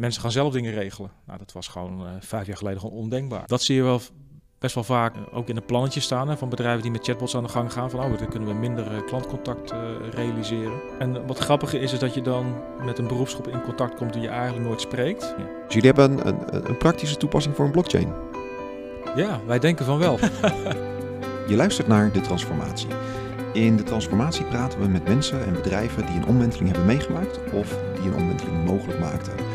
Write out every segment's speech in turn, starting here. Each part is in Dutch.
Mensen gaan zelf dingen regelen. Nou, dat was gewoon uh, vijf jaar geleden gewoon ondenkbaar. Dat zie je wel best wel vaak ook in de plannetjes staan hè, van bedrijven die met chatbots aan de gang gaan. Van oh, dan kunnen we minder klantcontact uh, realiseren. En wat grappige is, is dat je dan met een beroepsgroep in contact komt die je eigenlijk nooit spreekt. Ja. Dus jullie hebben een, een, een praktische toepassing voor een blockchain? Ja, wij denken van wel. je luistert naar De Transformatie. In De Transformatie praten we met mensen en bedrijven die een omwenteling hebben meegemaakt of die een omwenteling mogelijk maakten.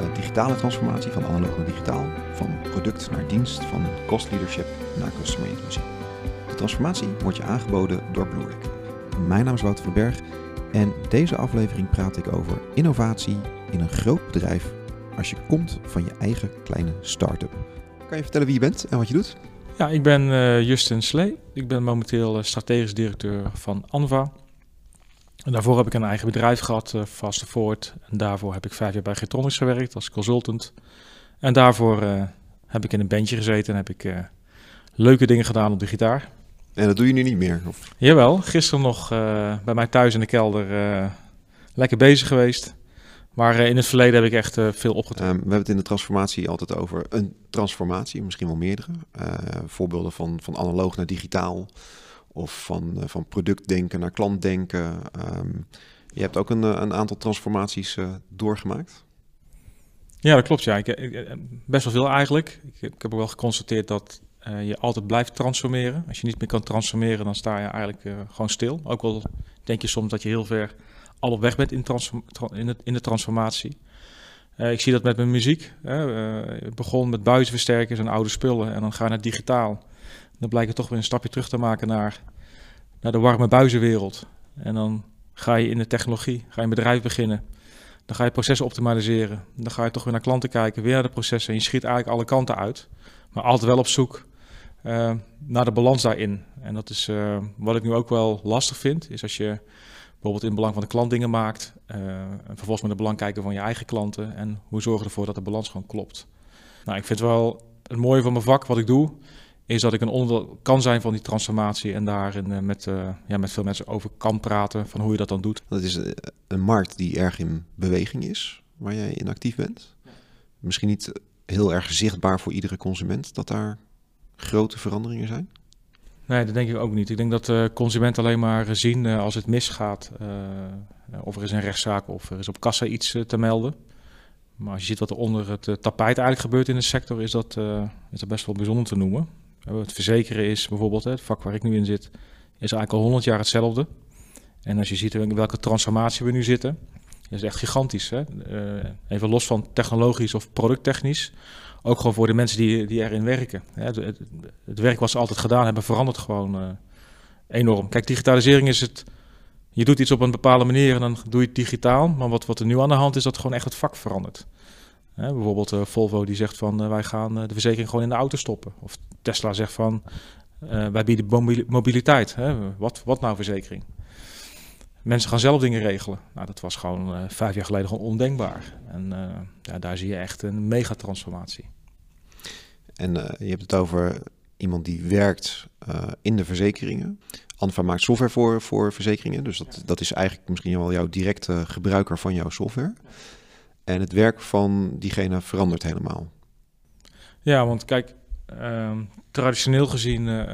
Uh, digitale transformatie van analoog naar digitaal, van product naar dienst, van cost leadership naar customer intimacy. De transformatie wordt je aangeboden door Bluerick. Mijn naam is Wouter van Berg en deze aflevering praat ik over innovatie in een groot bedrijf als je komt van je eigen kleine start-up. Kan je vertellen wie je bent en wat je doet? Ja, ik ben uh, Justin Slee. Ik ben momenteel uh, strategisch directeur van Anva. En daarvoor heb ik een eigen bedrijf gehad, uh, Fast Forward. En daarvoor heb ik vijf jaar bij Getronics gewerkt als consultant. En daarvoor heb ik in een bandje gezeten en heb ik leuke dingen gedaan op de gitaar. En dat doe je nu niet meer? Of? Jawel, gisteren nog bij mij thuis in de kelder lekker bezig geweest. Maar eh, in het verleden heb ik echt eh, veel opgetrokken. Um, we hebben het in de transformatie altijd over een transformatie, misschien wel meerdere. Voorbeelden van, van analoog naar digitaal of van, van productdenken naar klantdenken. Um, je hebt ook een, een aantal transformaties doorgemaakt. Ja, dat klopt. Ja. Ik, best wel veel eigenlijk. Ik, ik heb ook wel geconstateerd dat je altijd blijft transformeren. Als je niet meer kan transformeren, dan sta je eigenlijk gewoon stil. Ook al denk je soms dat je heel ver al op weg bent in, in, het, in de transformatie. Ik zie dat met mijn muziek. Uh, ik begon met buizenversterkers en oude spullen en dan ga je naar digitaal. Dan blijkt het toch weer een stapje terug te maken naar, naar de warme buizenwereld. En dan ga je in de technologie, ga je een bedrijf beginnen. Dan ga je processen optimaliseren. Dan ga je toch weer naar klanten kijken, weer naar de processen. En je schiet eigenlijk alle kanten uit. Maar altijd wel op zoek uh, naar de balans daarin. En dat is wat ik nu ook wel lastig vind, is als je bijvoorbeeld in belang van de klant dingen maakt. Uh, en vervolgens met het belang kijken van je eigen klanten. En hoe zorgen ervoor dat de balans gewoon klopt. Nou, ik vind wel het mooie van mijn vak, wat ik doe, is dat ik een onderdeel kan zijn van die transformatie. En daarin uh, met, uh, ja, met veel mensen over kan praten van hoe je dat dan doet. Dat is een markt die erg in beweging is, waar jij in actief bent. Misschien niet heel erg zichtbaar voor iedere consument dat daar grote veranderingen zijn? Nee, dat denk ik ook niet. Ik denk dat de consument alleen maar zien als het misgaat. Uh, of er is een rechtszaak of er is op kassa iets te melden. Maar als je ziet wat er onder het tapijt eigenlijk gebeurt in de sector, is dat, is dat best wel bijzonder te noemen. Het verzekeren is bijvoorbeeld, het vak waar ik nu in zit, is eigenlijk al 100 jaar hetzelfde. En als je ziet in welke transformatie we nu zitten, is echt gigantisch. Hè? even los van technologisch of producttechnisch ook gewoon voor de mensen die, die erin werken. Het, werk wat ze altijd gedaan hebben verandert gewoon uh, enorm. Kijk, digitalisering is het. Je doet iets op een bepaalde manier en dan doe je het digitaal. Maar wat, wat er nu aan de hand is, dat gewoon echt het vak verandert. Bijvoorbeeld uh, Volvo die zegt van uh, wij gaan de verzekering gewoon in de auto stoppen. Of Tesla zegt van wij bieden mobiliteit. Hè? Wat, wat nou verzekering? Mensen gaan zelf dingen regelen. Nou, dat was gewoon vijf jaar geleden gewoon ondenkbaar. En ja, daar zie je echt een megatransformatie. En je hebt het over iemand die werkt in de verzekeringen. Anfa maakt software voor, voor verzekeringen. Dus dat, dat is eigenlijk misschien wel jouw directe gebruiker van jouw software. En het werk van diegene verandert helemaal. Ja, want kijk, Ehm, traditioneel gezien uh,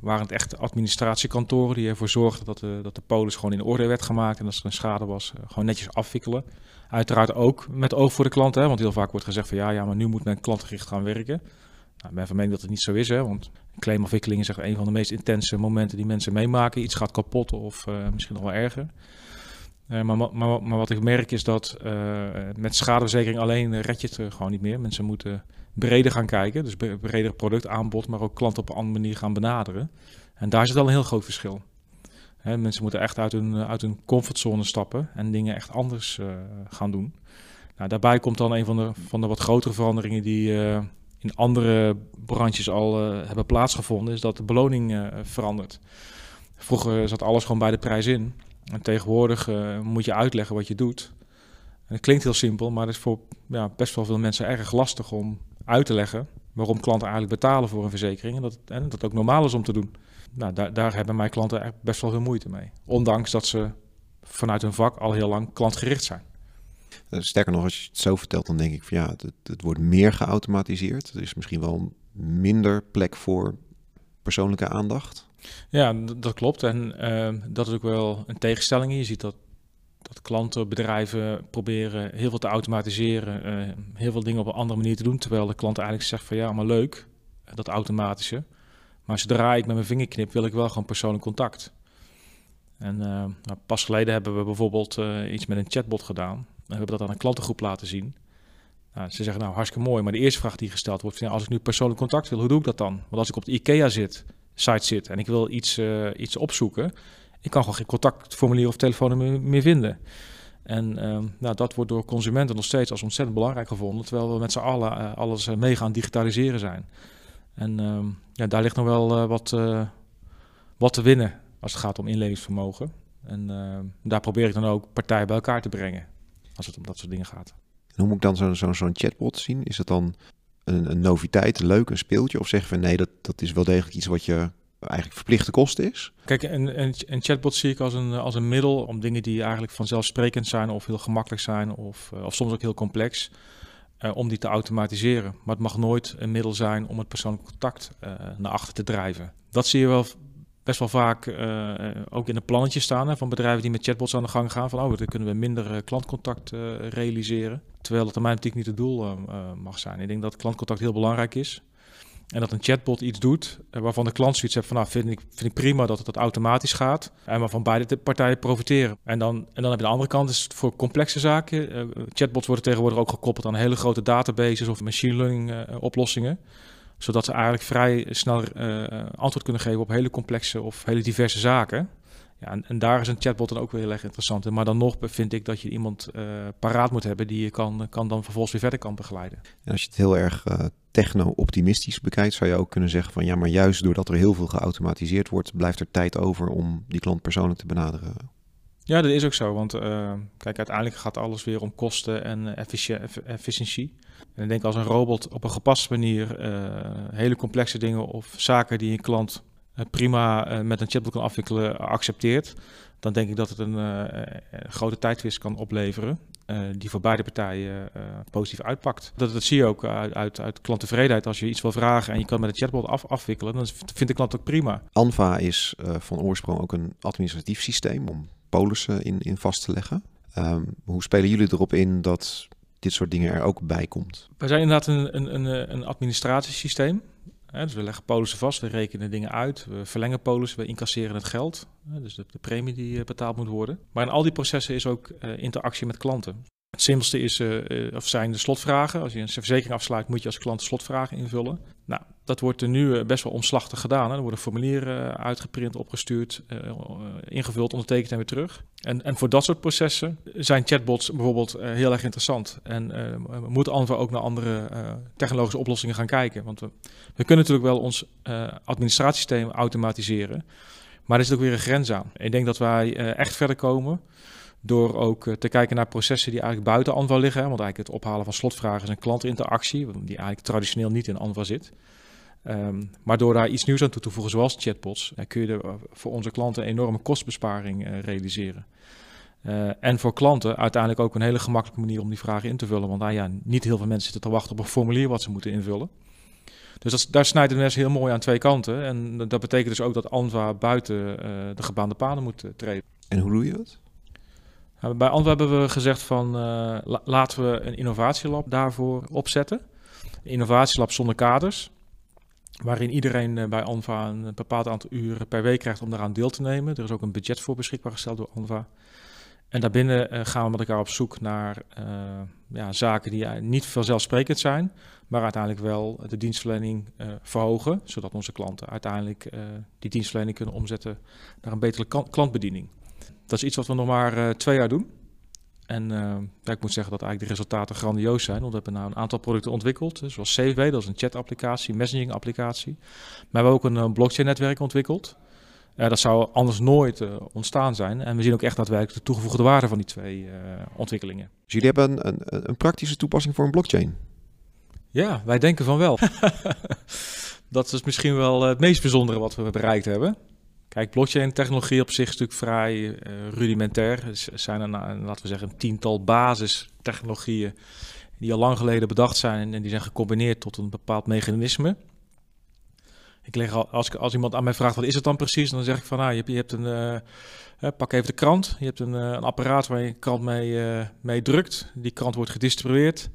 waren het echt administratiekantoren die ervoor zorgden dat de, dat de polis gewoon in orde werd gemaakt. En als er een schade was, uh, gewoon netjes afwikkelen. Uiteraard ook met oog voor de klant, hè, want heel vaak wordt gezegd van ja, ja, maar nu moet men klantgericht gaan werken. Nou, ik ben van mening dat het niet zo is, hè, want claimafwikkeling is echt een van de meest intense momenten die mensen meemaken. Iets gaat kapot of misschien nog wel erger. Maar, maar, maar, wat ik merk is dat met schadeverzekering alleen red je het gewoon niet meer. Mensen moeten breder gaan kijken. Dus breder productaanbod, maar ook klanten op een andere manier gaan benaderen. En daar zit wel een heel groot verschil. Hè, mensen moeten echt uit hun, uit hun comfortzone stappen en dingen echt anders gaan doen. Nou, daarbij komt dan een van de, van de wat grotere veranderingen die in andere branches al hebben plaatsgevonden, is dat de beloning verandert. Vroeger zat alles gewoon bij de prijs in. En tegenwoordig moet je uitleggen wat je doet. En het klinkt heel simpel, maar het is voor ja, best wel veel mensen erg lastig om uit te leggen waarom klanten eigenlijk betalen voor een verzekering en dat, en dat ook normaal is om te doen. Nou, daar, daar hebben mijn klanten best wel veel moeite mee. Ondanks dat ze vanuit hun vak al heel lang klantgericht zijn. sterker nog, als je het zo vertelt, dan denk ik van ja, het, het wordt meer geautomatiseerd. Er is misschien wel minder plek voor persoonlijke aandacht. Ja, dat klopt. En uh, dat is ook wel een tegenstelling. Je ziet dat, dat klanten, bedrijven proberen heel veel te automatiseren, uh, heel veel dingen op een andere manier te doen. Terwijl de klant eigenlijk zegt van ja, maar leuk, dat automatische. Maar zodra ik met mijn vinger knip, wil ik wel gewoon persoonlijk contact. En uh, nou, pas geleden hebben we bijvoorbeeld iets met een chatbot gedaan. En we hebben dat aan een klantengroep laten zien. Nou, ze zeggen nou hartstikke mooi, maar de eerste vraag die gesteld wordt: als ik nu persoonlijk contact wil, hoe doe ik dat dan? Want als ik op de IKEA zit, site zit en ik wil iets, uh, iets opzoeken, ik kan gewoon geen contactformulier of telefoon meer vinden. En uh, nou, dat wordt door consumenten nog steeds als ontzettend belangrijk gevonden, terwijl we met z'n allen uh, alles mee gaan digitaliseren zijn. En ehm, ja, daar ligt nog wel wat, wat te winnen als het gaat om inlevingsvermogen. En ehm, daar probeer ik dan ook partijen bij elkaar te brengen als het om dat soort dingen gaat. Hoe moet ik dan zo'n zo, zo'n chatbot zien? Is het dan een, een noviteit, leuk, een speeltje? Of zeggen van nee, dat, dat is wel degelijk iets wat je eigenlijk verplichte kosten is? Kijk, een, een, een, chatbot zie ik als een, als een middel om dingen die eigenlijk vanzelfsprekend zijn of heel gemakkelijk zijn of, eh, of soms ook heel complex, uh, om die te automatiseren. Maar het mag nooit een middel zijn om het persoonlijk contact uh, naar achter te drijven. Dat zie je wel best wel vaak uh, ook in de plannetjes staan hè, van bedrijven die met chatbots aan de gang gaan. Van oh, dan kunnen we minder uh, klantcontact realiseren. Terwijl dat termijn natuurlijk niet het doel mag zijn. Ik denk dat klantcontact heel belangrijk is. En dat een chatbot iets doet waarvan de klant zoiets heeft van nou vind ik, vind ik prima dat het automatisch gaat. En waarvan beide partijen profiteren. En dan, en dan heb je de andere kant, is voor complexe zaken. chatbots worden tegenwoordig ook gekoppeld aan hele grote databases of machine learning oplossingen zodat ze eigenlijk vrij snel uh, antwoord kunnen geven op hele complexe of hele diverse zaken. Ja, en, en, daar is een chatbot dan ook weer heel erg interessant. Maar dan nog vind ik dat je iemand uh, paraat moet hebben die je kan, kan dan vervolgens weer verder kan begeleiden. En als je het heel erg uh, techno-optimistisch bekijkt, zou je ook kunnen zeggen van ja, maar juist doordat er heel veel geautomatiseerd wordt, blijft er tijd over om die klant persoonlijk te benaderen. Ja, dat is ook zo. Want uh, kijk, uiteindelijk gaat alles weer om kosten en efficiëntie. En ik denk als een robot op een gepaste manier uh, hele complexe dingen of zaken die een klant uh, prima met een chatbot kan afwikkelen accepteert, dan denk ik dat het een grote tijdwinst kan opleveren. die voor beide partijen positief uitpakt. Dat, dat zie je ook uit, uit, uit klanttevredenheid. Als je iets wil vragen en je kan met een chatbot af, afwikkelen, dan vindt de klant ook prima. Anva is van oorsprong ook een administratief systeem om polissen in, in vast te leggen. Um, hoe spelen jullie erop in dat dit soort dingen er ook bij komt? We zijn inderdaad een, een, een, een administratiesysteem. dus we leggen polissen vast, we rekenen dingen uit, we verlengen polissen, we incasseren het geld. dus de, premie die eh, betaald moet worden. Maar in al die processen is ook interactie met klanten. Het simpelste is, of zijn de slotvragen. Als je een verzekering afsluit, moet je als klant slotvragen invullen. Dat wordt er nu uh, best wel omslachtig gedaan. Hè. Er worden formulieren uitgeprint, opgestuurd, ingevuld, ondertekend en weer terug. En, en voor dat soort processen zijn chatbots bijvoorbeeld heel erg interessant. En we moeten Anva ook naar andere technologische oplossingen gaan kijken. Want we, kunnen natuurlijk wel ons administratiesysteem automatiseren. Maar er is ook weer een grens aan. Ik denk dat wij echt verder komen door ook eh, te kijken naar processen die eigenlijk buiten Anva liggen. Want eigenlijk het ophalen van slotvragen is een klantinteractie, die eigenlijk traditioneel niet in Anva zit. Um, maar door daar iets nieuws aan toe te voegen, zoals chatbots, uh, kun je er voor onze klanten een enorme kostbesparing uh, realiseren. En voor klanten uiteindelijk ook een hele gemakkelijke manier om die vragen in te vullen. Want nou ja, niet heel veel mensen zitten te wachten op een formulier wat ze moeten invullen. Dus dat, daar snijdt de mes heel mooi aan twee kanten. En dat betekent dus ook dat Anva buiten de gebaande paden moet treden. En hoe doe je dat? Nou, bij Antwerpen hebben we gezegd van laten we een innovatielab daarvoor opzetten. Een innovatielab zonder kaders. Waarin iedereen uh, bij ANVA een bepaald aantal uren per week krijgt om daaraan deel te nemen. Er is ook een budget voor beschikbaar gesteld door ANVA. En daarbinnen uh, gaan we met elkaar op zoek naar ja, zaken die niet vanzelfsprekend zijn, maar uiteindelijk wel de dienstverlening verhogen, zodat onze klanten uiteindelijk die dienstverlening kunnen omzetten naar een betere klantbediening. Dat is iets wat we nog maar twee jaar doen. En uh, ja, ik moet zeggen dat eigenlijk de resultaten grandioos zijn. Want we hebben nou een aantal producten ontwikkeld. Zoals CW, dat is een chat-applicatie, messaging-applicatie. Maar we hebben ook een, een blockchain-netwerk ontwikkeld. Uh, dat zou anders nooit uh, ontstaan zijn. En we zien ook echt daadwerkelijk de toegevoegde waarde van die twee ontwikkelingen. Dus jullie hebben een, een, een, praktische toepassing voor een blockchain? Ja, wij denken van wel. dat is misschien wel het meest bijzondere wat we bereikt hebben. Kijk, blockchain-technologie op zich is natuurlijk vrij rudimentair. Er zijn nou, laten we zeggen, een tiental basistechnologieën die al lang geleden bedacht zijn en die zijn gecombineerd tot een bepaald mechanisme. Ik leg al, als, als iemand aan mij vraagt wat is het dan precies, dan zeg ik van nou, je hebt, je hebt een, uh, pak even de krant. Je hebt een, uh, een apparaat waar je krant mee, uh, mee drukt. Die krant wordt gedistribueerd.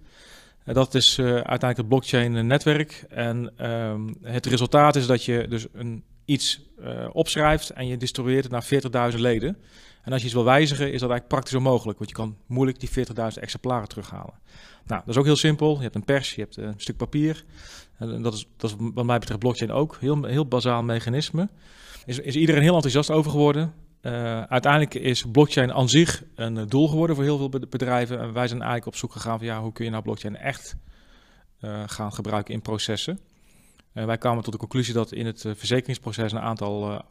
dat is uiteindelijk het blockchain netwerk. En um, het resultaat is dat je dus een, iets opschrijft en je distribueert het naar 40.000 leden. En als je iets wil wijzigen, is dat eigenlijk praktisch onmogelijk, want je kan moeilijk die 40.000 exemplaren terughalen. Nou, dat is ook heel simpel. Je hebt een pers, je hebt een stuk papier. En dat is, dat is wat mij betreft blockchain ook. Heel, heel bazaal mechanisme. Is, is iedereen heel enthousiast over geworden. Uiteindelijk is blockchain aan zich een doel geworden voor heel veel bedrijven. En wij zijn eigenlijk op zoek gegaan van ja, hoe kun je nou blockchain echt gaan gebruiken in processen. Uh, wij kwamen tot de conclusie dat in het verzekeringsproces een aantal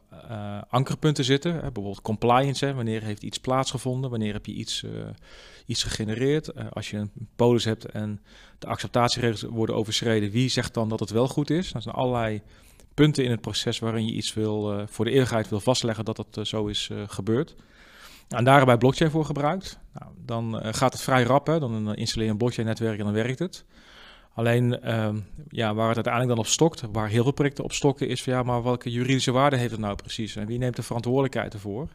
ankerpunten zitten. bijvoorbeeld compliance, wanneer heeft iets plaatsgevonden, wanneer heb je iets, iets gegenereerd. als je een polis hebt en de acceptatieregels worden overschreden, wie zegt dan dat het wel goed is? Er zijn allerlei punten in het proces waarin je iets wil, voor de eeuwigheid wil vastleggen dat dat zo is gebeurd. En daar hebben wij blockchain voor gebruikt. Nou, dan gaat het vrij rap, hè? dan installeer je een blockchain-netwerk en dan werkt het. Alleen um, ja, waar het uiteindelijk dan op stokt, waar heel veel projecten op stokken, is van ja, maar welke juridische waarde heeft het nou precies? En wie neemt de verantwoordelijkheid ervoor?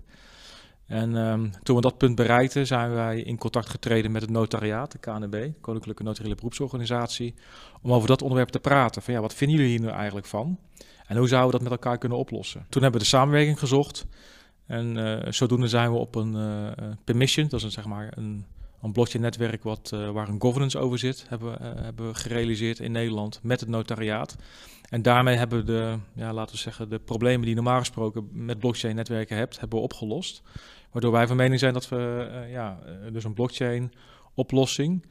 En um, toen we dat punt bereikten, zijn wij in contact getreden met het notariaat, de KNB, Koninklijke Notariële Beroepsorganisatie, om over dat onderwerp te praten. Van ja, wat vinden jullie hier nu eigenlijk van? En hoe zouden we dat met elkaar kunnen oplossen? Toen hebben we de samenwerking gezocht. En uh, zodoende zijn we op een uh, permission, dat is een, zeg maar een een blockchain-netwerk wat, uh, waar een governance over zit, hebben, uh, hebben we gerealiseerd in Nederland met het notariaat. En daarmee hebben we de, ja, laten we zeggen, de problemen die normaal gesproken met blockchain-netwerken hebt, hebben we opgelost. Waardoor wij van mening zijn dat we uh, ja, dus een blockchain-oplossing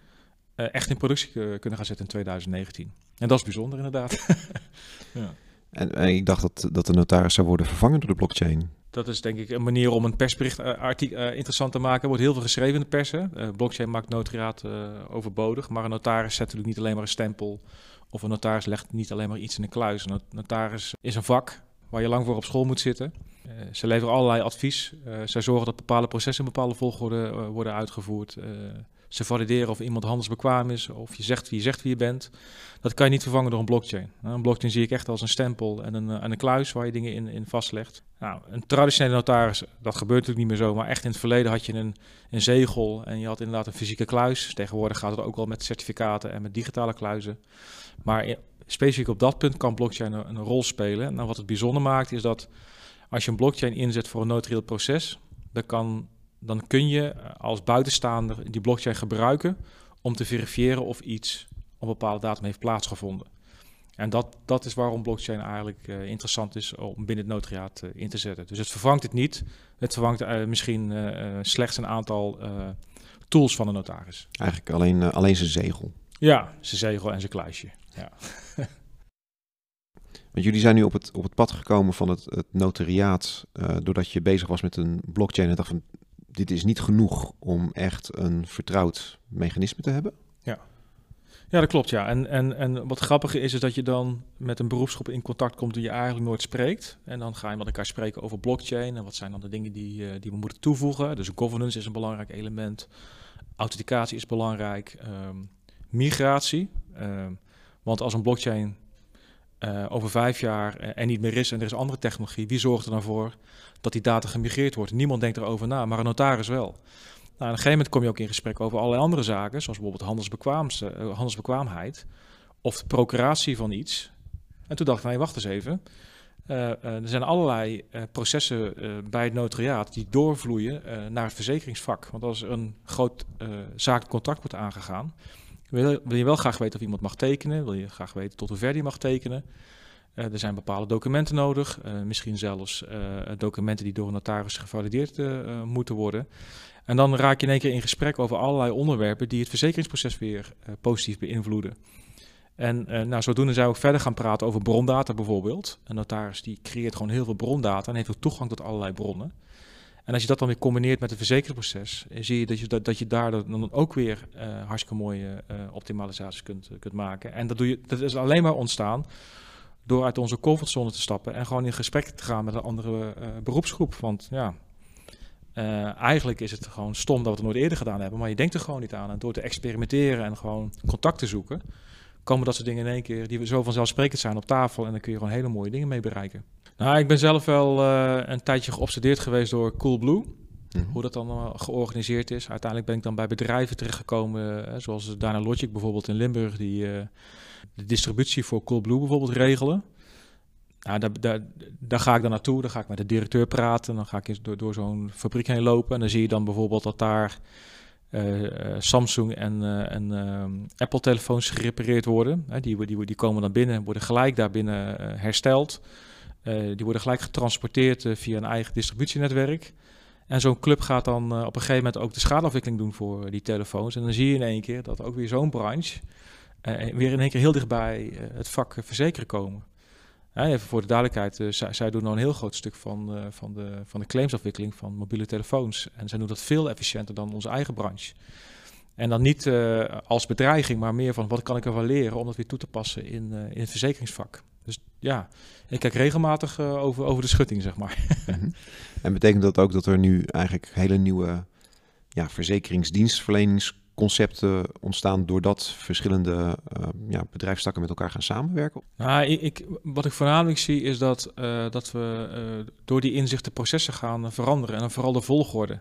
echt in productie kunnen gaan zetten in 2019. En dat is bijzonder inderdaad. ja. En, en, ik dacht dat, dat de notaris zou worden vervangen door de blockchain. Dat is denk ik een manier om een persbericht uh, uh, interessant te maken. Er wordt heel veel geschreven in de pers. Uh, blockchain maakt notariaat overbodig. Maar een notaris zet natuurlijk niet alleen maar een stempel. Of een notaris legt niet alleen maar iets in een kluis. Een notaris is een vak waar je lang voor op school moet zitten. ze leveren allerlei advies. zij zorgen dat bepaalde processen in bepaalde volgorde worden uitgevoerd. Ze valideren of iemand handelsbekwaam is, of je zegt wie je zegt wie je bent. Dat kan je niet vervangen door een blockchain. Een blockchain zie ik echt als een stempel en een, en een kluis waar je dingen in, in vastlegt. Nou, een traditionele notaris, dat gebeurt natuurlijk niet meer zo, maar echt in het verleden had je een, een zegel en je had inderdaad een fysieke kluis. Tegenwoordig gaat het ook wel met certificaten en met digitale kluizen. Maar specifiek op dat punt kan blockchain een, een rol spelen. Nou, wat het bijzonder maakt is dat als je een blockchain inzet voor een notarieel proces, dan kan dan kun je eh, als buitenstaander die blockchain gebruiken om te verifiëren of iets op een bepaalde datum heeft plaatsgevonden. En dat, dat is waarom blockchain eigenlijk uh, interessant is om binnen het notariaat uh, in te zetten. Dus het vervangt het niet. Het vervangt uh, misschien slechts een aantal tools van de notaris. Eigenlijk alleen, alleen zijn zegel. Ja, zijn zegel en zijn kluisje. Ja. Want jullie zijn nu op het, op het pad gekomen van het, het notariaat, doordat je bezig was met een blockchain en dacht van dit is niet genoeg om echt een vertrouwd mechanisme te hebben. Ja, ja dat klopt. Ja. En, en, en wat grappige is, is dat je dan met een beroepsgroep in contact komt die je eigenlijk nooit spreekt. En dan ga je met elkaar spreken over blockchain en wat zijn dan de dingen die, uh, die we moeten toevoegen. Dus governance is een belangrijk element. Authenticatie is belangrijk. Um, migratie. Um, want als een blockchain uh, over vijf jaar uh, er niet meer is en er is andere technologie, wie zorgt er dan voor dat die data gemigreerd wordt? Niemand denkt erover na, maar een notaris wel. Nou, op een gegeven moment kom je ook in gesprek over allerlei andere zaken, zoals bijvoorbeeld uh, handelsbekwaamheid of de procuratie van iets. En toen dacht ik, nee, wacht eens even. er zijn allerlei processen bij het notariaat die doorvloeien naar het verzekeringsvak. Want als er een groot zakelijk contract wordt aangegaan, wil, wil, je wel graag weten of iemand mag tekenen? Wil je graag weten tot hoe ver die mag tekenen? Uh, er zijn bepaalde documenten nodig, uh, misschien zelfs uh, documenten die door een notaris gevalideerd moeten worden. En dan raak je in één keer in gesprek over allerlei onderwerpen die het verzekeringsproces weer positief beïnvloeden. En nou, zodoende zou ik verder gaan praten over brondata bijvoorbeeld. Een notaris die creëert gewoon heel veel brondata en heeft ook toegang tot allerlei bronnen. En als je dat dan weer combineert met het verzekeringsproces, eh, zie je dat je, dat, dat je daar dan ook weer uh, hartstikke mooie uh, optimalisaties kunt, kunt maken. En dat, doe je, dat is alleen maar ontstaan door uit onze comfortzone te stappen en gewoon in gesprek te gaan met een andere beroepsgroep. Want ja, eigenlijk is het gewoon stom dat we het nooit eerder gedaan hebben, maar je denkt er gewoon niet aan. En door te experimenteren en gewoon contact te zoeken, komen dat soort dingen in één keer, die we zo vanzelfsprekend zijn, op tafel. En dan kun je gewoon hele mooie dingen mee bereiken. Nou, ik ben zelf wel een tijdje geobsedeerd geweest door Coolblue. Mhm. Hoe dat dan uh, georganiseerd is. Uiteindelijk ben ik dan bij bedrijven terechtgekomen, uh, zoals Dynalogic bijvoorbeeld in Limburg, die uh, de distributie voor Coolblue bijvoorbeeld regelen. Nou, daar, daar, daar, ga ik dan naartoe, dan ga ik met de directeur praten, dan ga ik eens door, door zo'n fabriek heen lopen en dan zie je dan bijvoorbeeld dat daar Samsung en, en Apple telefoons gerepareerd worden. die, die, die komen dan binnen, worden gelijk daar binnen hersteld. die worden gelijk getransporteerd via een eigen distributienetwerk. En zo'n club gaat dan op een gegeven moment ook de schadeafwikkeling doen voor die telefoons. En dan zie je in één keer dat ook weer zo'n branche weer in één keer heel dichtbij het vak verzekeren komen. Even voor de duidelijkheid, zij, zij, doen nou een heel groot stuk van, van, de, van de claimsafwikkeling van mobiele telefoons. En zij doen dat veel efficiënter dan onze eigen branche. En dan niet als bedreiging, maar meer van wat kan ik ervan leren om dat weer toe te passen in, in het verzekeringsvak. Dus ja, ik kijk regelmatig over, over de schutting, zeg maar. Mhm. En betekent dat ook dat er nu eigenlijk hele nieuwe ja, verzekeringsdienstverleningsconcepten ontstaan doordat verschillende uh, ja, bedrijfstakken met elkaar gaan samenwerken? Nou, ik, wat ik voornamelijk zie is dat, uh, dat we uh, door die inzichten processen gaan veranderen en dan vooral de volgorde.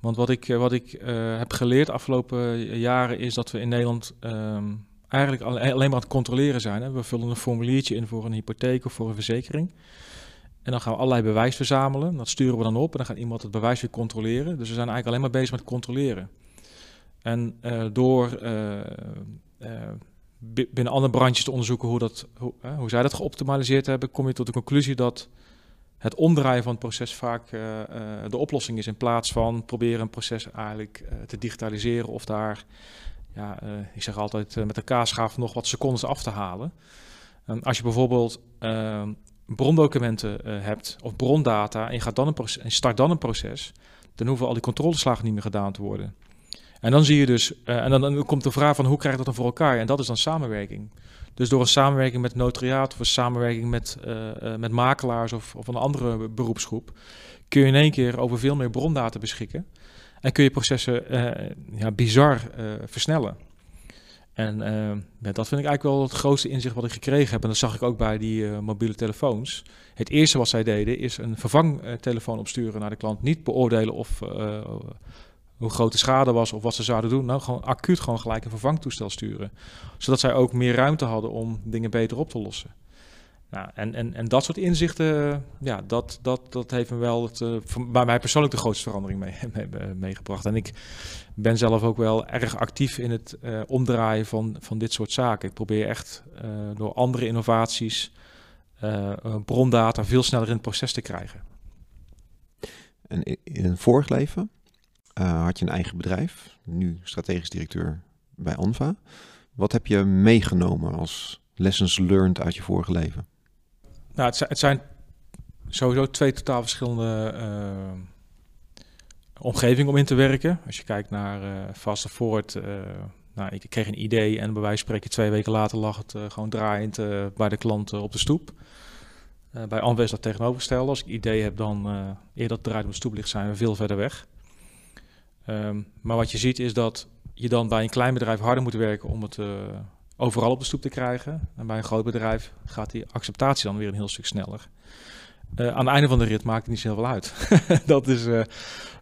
Want wat ik, wat ik heb geleerd afgelopen jaren is dat we in Nederland um, eigenlijk alleen maar aan het controleren zijn. Hè. We vullen een formuliertje in voor een hypotheek of voor een verzekering. En dan gaan we allerlei bewijs verzamelen. Dat sturen we dan op en dan gaat iemand het bewijs weer controleren. Dus we zijn eigenlijk alleen maar bezig met controleren. En uh, door uh, uh, binnen andere branches te onderzoeken hoe, dat, hoe, hoe zij dat geoptimaliseerd hebben, kom je tot de conclusie dat het omdraaien van het proces vaak de oplossing is. In plaats van proberen een proces eigenlijk te digitaliseren of daar, ja, ik zeg altijd, met de kaasschaaf nog wat secondes af te halen. als je bijvoorbeeld brondocumenten hebt of brondata en je, gaat dan een proces, en start dan een proces, dan hoeven al die controleslagen niet meer gedaan te worden. En dan zie je dus, uh, en dan, komt de vraag van hoe krijg je dat dan voor elkaar? En dat is dan samenwerking. Dus door een samenwerking met notariaat of een samenwerking met, uh, met makelaars of, of een andere beroepsgroep, kun je in één keer over veel meer brondata beschikken. En kun je processen ja, bizar versnellen. En uh, dat vind ik eigenlijk wel het grootste inzicht wat ik gekregen heb. En dat zag ik ook bij die mobiele telefoons. Het eerste wat zij deden is een vervangtelefoon opsturen naar de klant. Niet beoordelen of hoe groot de schade was of wat ze zouden doen. Nou, gewoon acuut gewoon gelijk een vervangtoestel sturen. Zodat zij ook meer ruimte hadden om dingen beter op te lossen. Nou, en, en, en dat soort inzichten, ja, dat, dat, dat heeft me wel het, uh, bij mij persoonlijk de grootste verandering mee, mee, meegebracht. En ik ben zelf ook wel erg actief in het uh, omdraaien van, van dit soort zaken. Ik probeer echt uh, door andere innovaties brondata veel sneller in het proces te krijgen. En in een vorig leven had je een eigen bedrijf, nu strategisch directeur bij Anva. Wat heb je meegenomen als lessons learned uit je vorige leven? Nou, het zijn, het zijn sowieso twee totaal verschillende uh, omgevingen om in te werken. Als je kijkt naar uh, Fast Forward, uh, nou, ik kreeg een idee en bij wijze van spreken twee weken later lag het gewoon draaiend bij de klant op de stoep. bij Anwes dat tegenovergestelde. Als ik idee heb dan eerder dat het draait op de stoep ligt, zijn we veel verder weg. Um, maar wat je ziet is dat je dan bij een klein bedrijf harder moet werken om het overal op de stoep te krijgen. En bij een groot bedrijf gaat die acceptatie dan weer een heel stuk sneller. Uh, aan het einde van de rit maakt het niet zo heel veel uit. dat is uh,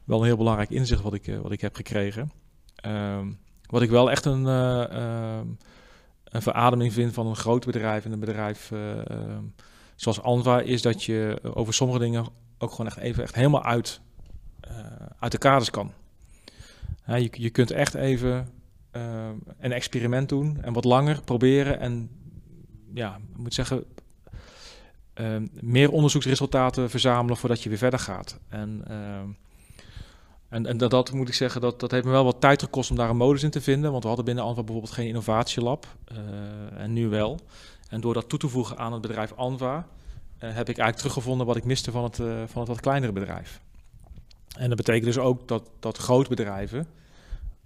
wel een heel belangrijk inzicht wat ik, wat ik heb gekregen. Ehm, wat ik wel echt een, ehm, een verademing vind van een groot bedrijf en een bedrijf ehm, zoals Anva, is dat je over sommige dingen ook gewoon echt even echt helemaal uit, uit de kaders kan. Je, je kunt echt even uh, een experiment doen en wat langer proberen en ja, ik moet zeggen, uh, meer onderzoeksresultaten verzamelen voordat je weer verder gaat. En, uh, en, en dat, dat, moet ik zeggen, dat, dat heeft me wel wat tijd gekost om daar een modus in te vinden. Want we hadden binnen Anva bijvoorbeeld geen innovatielab en nu wel. En door dat toe te voegen aan het bedrijf Anva heb ik eigenlijk teruggevonden wat ik miste van het, van het wat kleinere bedrijf. En dat betekent dus ook dat, dat grootbedrijven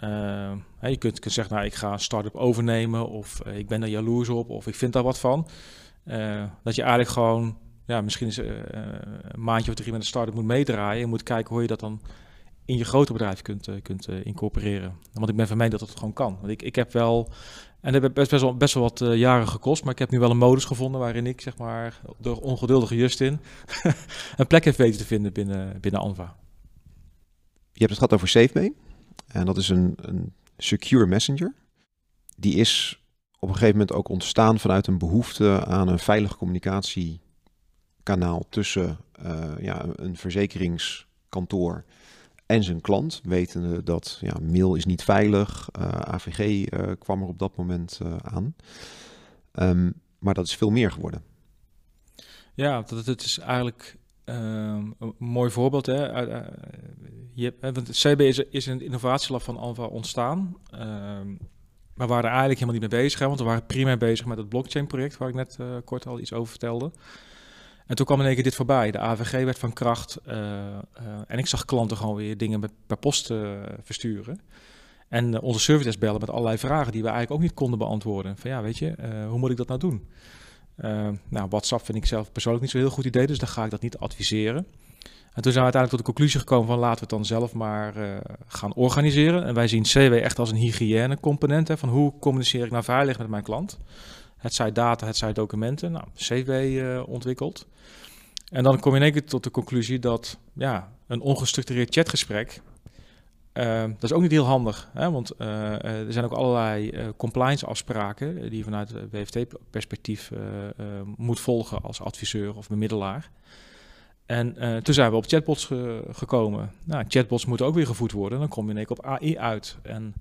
uh, je kunt, zeggen, nou, ik ga een start-up overnemen of uh, ik ben er jaloers op of ik vind daar wat van. dat je eigenlijk gewoon, ja, misschien is een maandje of drie met een start-up moet meedraaien. En moet kijken hoe je dat dan in je grote bedrijf kunt, kunt incorporeren. Want ik ben van mij dat het gewoon kan. Want ik, ik heb wel en dat heeft best, best, wel, best wel wat jaren gekost. Maar ik heb nu wel een modus gevonden waarin ik, zeg maar, door ongeduldige Justin, een plek heb weten te vinden binnen, binnen Anva. Je hebt het gehad over SafeMe. En dat is een, een secure messenger. Die is op een gegeven moment ook ontstaan vanuit een behoefte aan een veilig communicatiekanaal tussen uh, ja, een verzekeringskantoor en zijn klant, wetende dat ja, mail is niet veilig. Eh, AVG eh, kwam er op dat moment aan. Um, maar dat is veel meer geworden. Ja, dat, het is eigenlijk um, een mooi voorbeeld. Hè? je, want het CB is, is een innovatielab van Alva ontstaan. Maar we waren eigenlijk helemaal niet mee bezig. Want we waren primair bezig met het blockchain-project, waar ik net kort al iets over vertelde. En toen kwam in één keer dit voorbij. De AVG werd van kracht. En ik zag klanten gewoon weer dingen per post versturen. En onze service bellen met allerlei vragen die we eigenlijk ook niet konden beantwoorden. Van ja, weet je, hoe moet ik dat nou doen? Nou, WhatsApp vind ik zelf persoonlijk niet zo'n heel goed idee, dus dan ga ik dat niet adviseren. En toen zijn we uiteindelijk tot de conclusie gekomen van laten we het dan zelf maar gaan organiseren. En wij zien CW echt als een hygiënecomponent. Van hoe communiceer ik nou veilig met mijn klant? Het zij data, het zij documenten. Nou, CW uh, ontwikkeld. En dan kom je in één keer tot de conclusie dat ja, een ongestructureerd chatgesprek, uh, dat is ook niet heel handig. Hè? Want uh, er zijn ook allerlei compliance afspraken die je vanuit WFT-perspectief moet volgen als adviseur of bemiddelaar. En toen zijn we op chatbots gekomen. Nou, chatbots moeten ook weer gevoed worden. Dan kom je in één keer op AI uit. En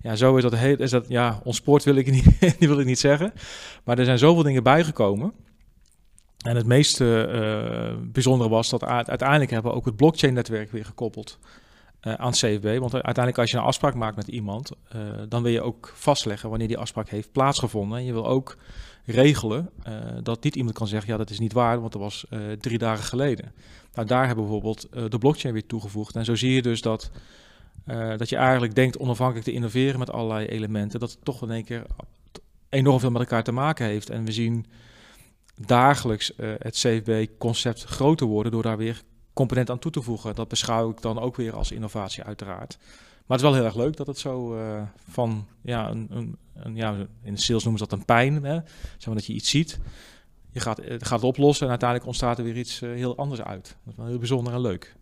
ja, zo is dat, heel, is dat ja, ontspoord wil ik niet, die wil ik niet zeggen. Maar er zijn zoveel dingen bijgekomen. En het meest bijzondere was dat uiteindelijk hebben we ook het blockchain-netwerk weer gekoppeld uh, aan CFB. Want uiteindelijk als je een afspraak maakt met iemand, uh, dan wil je ook vastleggen wanneer die afspraak heeft plaatsgevonden. En je wil ook regelen dat niet iemand kan zeggen, ja dat is niet waar, want dat was drie dagen geleden. Nou, daar hebben we bijvoorbeeld de blockchain weer toegevoegd. En zo zie je dus dat dat je eigenlijk denkt onafhankelijk te innoveren met allerlei elementen, dat het toch in één keer enorm veel met elkaar te maken heeft. En we zien dagelijks het CFB-concept groter worden door daar weer componenten aan toe te voegen. Dat beschouw ik dan ook weer als innovatie uiteraard. Maar het is wel heel erg leuk dat het zo uh, van, ja, een, een, een, ja, in sales noemen ze dat een pijn, hè? Zeg maar dat je iets ziet. Je gaat, gaat het oplossen en uiteindelijk ontstaat er weer iets uh, heel anders uit. Dat is wel heel bijzonder en leuk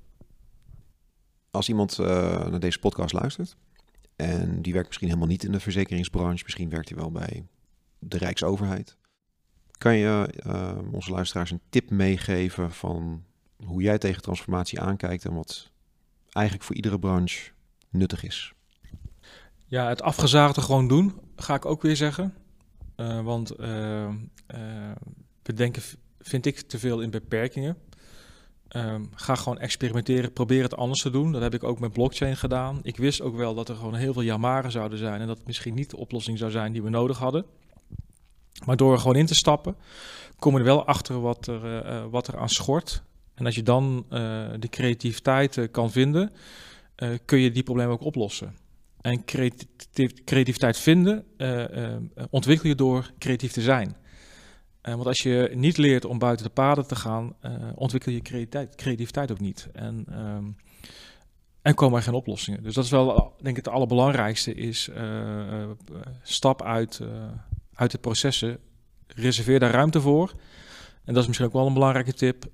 als iemand uh, naar deze podcast luistert en die werkt misschien helemaal niet in de verzekeringsbranche, misschien werkt hij wel bij de Rijksoverheid. Kan je onze luisteraars een tip meegeven van hoe jij tegen transformatie aankijkt en wat eigenlijk voor iedere branche nuttig is? Ja, het afgezaagde gewoon doen, ga ik ook weer zeggen. Uh, want bedenken vind ik te veel in beperkingen. Um, ga gewoon experimenteren, probeer het anders te doen. Dat heb ik ook met blockchain gedaan. Ik wist ook wel dat er gewoon heel veel jamaren zouden zijn en dat het misschien niet de oplossing zou zijn die we nodig hadden. Maar door er gewoon in te stappen, kom je er wel achter wat er, wat er aan schort. En als je dan uh, de creativiteit uh, kan vinden, kun je die problemen ook oplossen. En creativiteit vinden ontwikkel je door creatief te zijn. Want als je niet leert om buiten de paden te gaan, ontwikkel je creativiteit, creativiteit ook niet. En, um, en komen er geen oplossingen. Dus dat is wel, denk ik, het allerbelangrijkste is stap uit, uit de processen. Reserveer daar ruimte voor. En dat is misschien ook wel een belangrijke tip.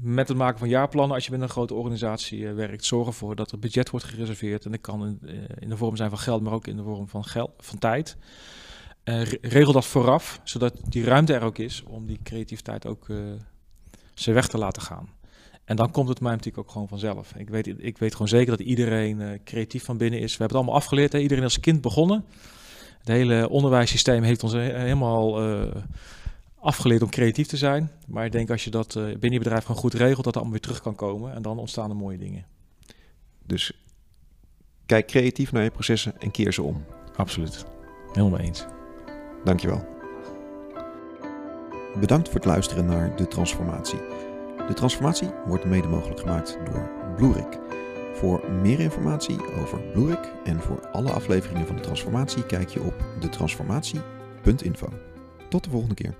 met het maken van jaarplannen, als je met een grote organisatie werkt, zorg ervoor dat er budget wordt gereserveerd. En dat kan in, in, de vorm zijn van geld, maar ook in de vorm van, geld, van tijd. Regel dat vooraf, zodat die ruimte er ook is om die creativiteit ook zijn weg te laten gaan. En dan komt het mij natuurlijk ook gewoon vanzelf. Ik weet, ik weet gewoon zeker dat iedereen creatief van binnen is. We hebben het allemaal afgeleerd. Hè? Iedereen als kind begonnen. Het hele onderwijssysteem heeft ons helemaal afgeleerd om creatief te zijn. Maar ik denk als je dat binnen je bedrijf gewoon goed regelt, dat het allemaal weer terug kan komen. En dan ontstaan er mooie dingen. Dus kijk creatief naar je processen en keer ze om. Absoluut. Helemaal eens. Dankjewel. Bedankt voor het luisteren naar De Transformatie. De Transformatie wordt mede mogelijk gemaakt door Bluerik. Voor meer informatie over Bluerik en voor alle afleveringen van De Transformatie kijk je op detransformatie.info. Tot de volgende keer.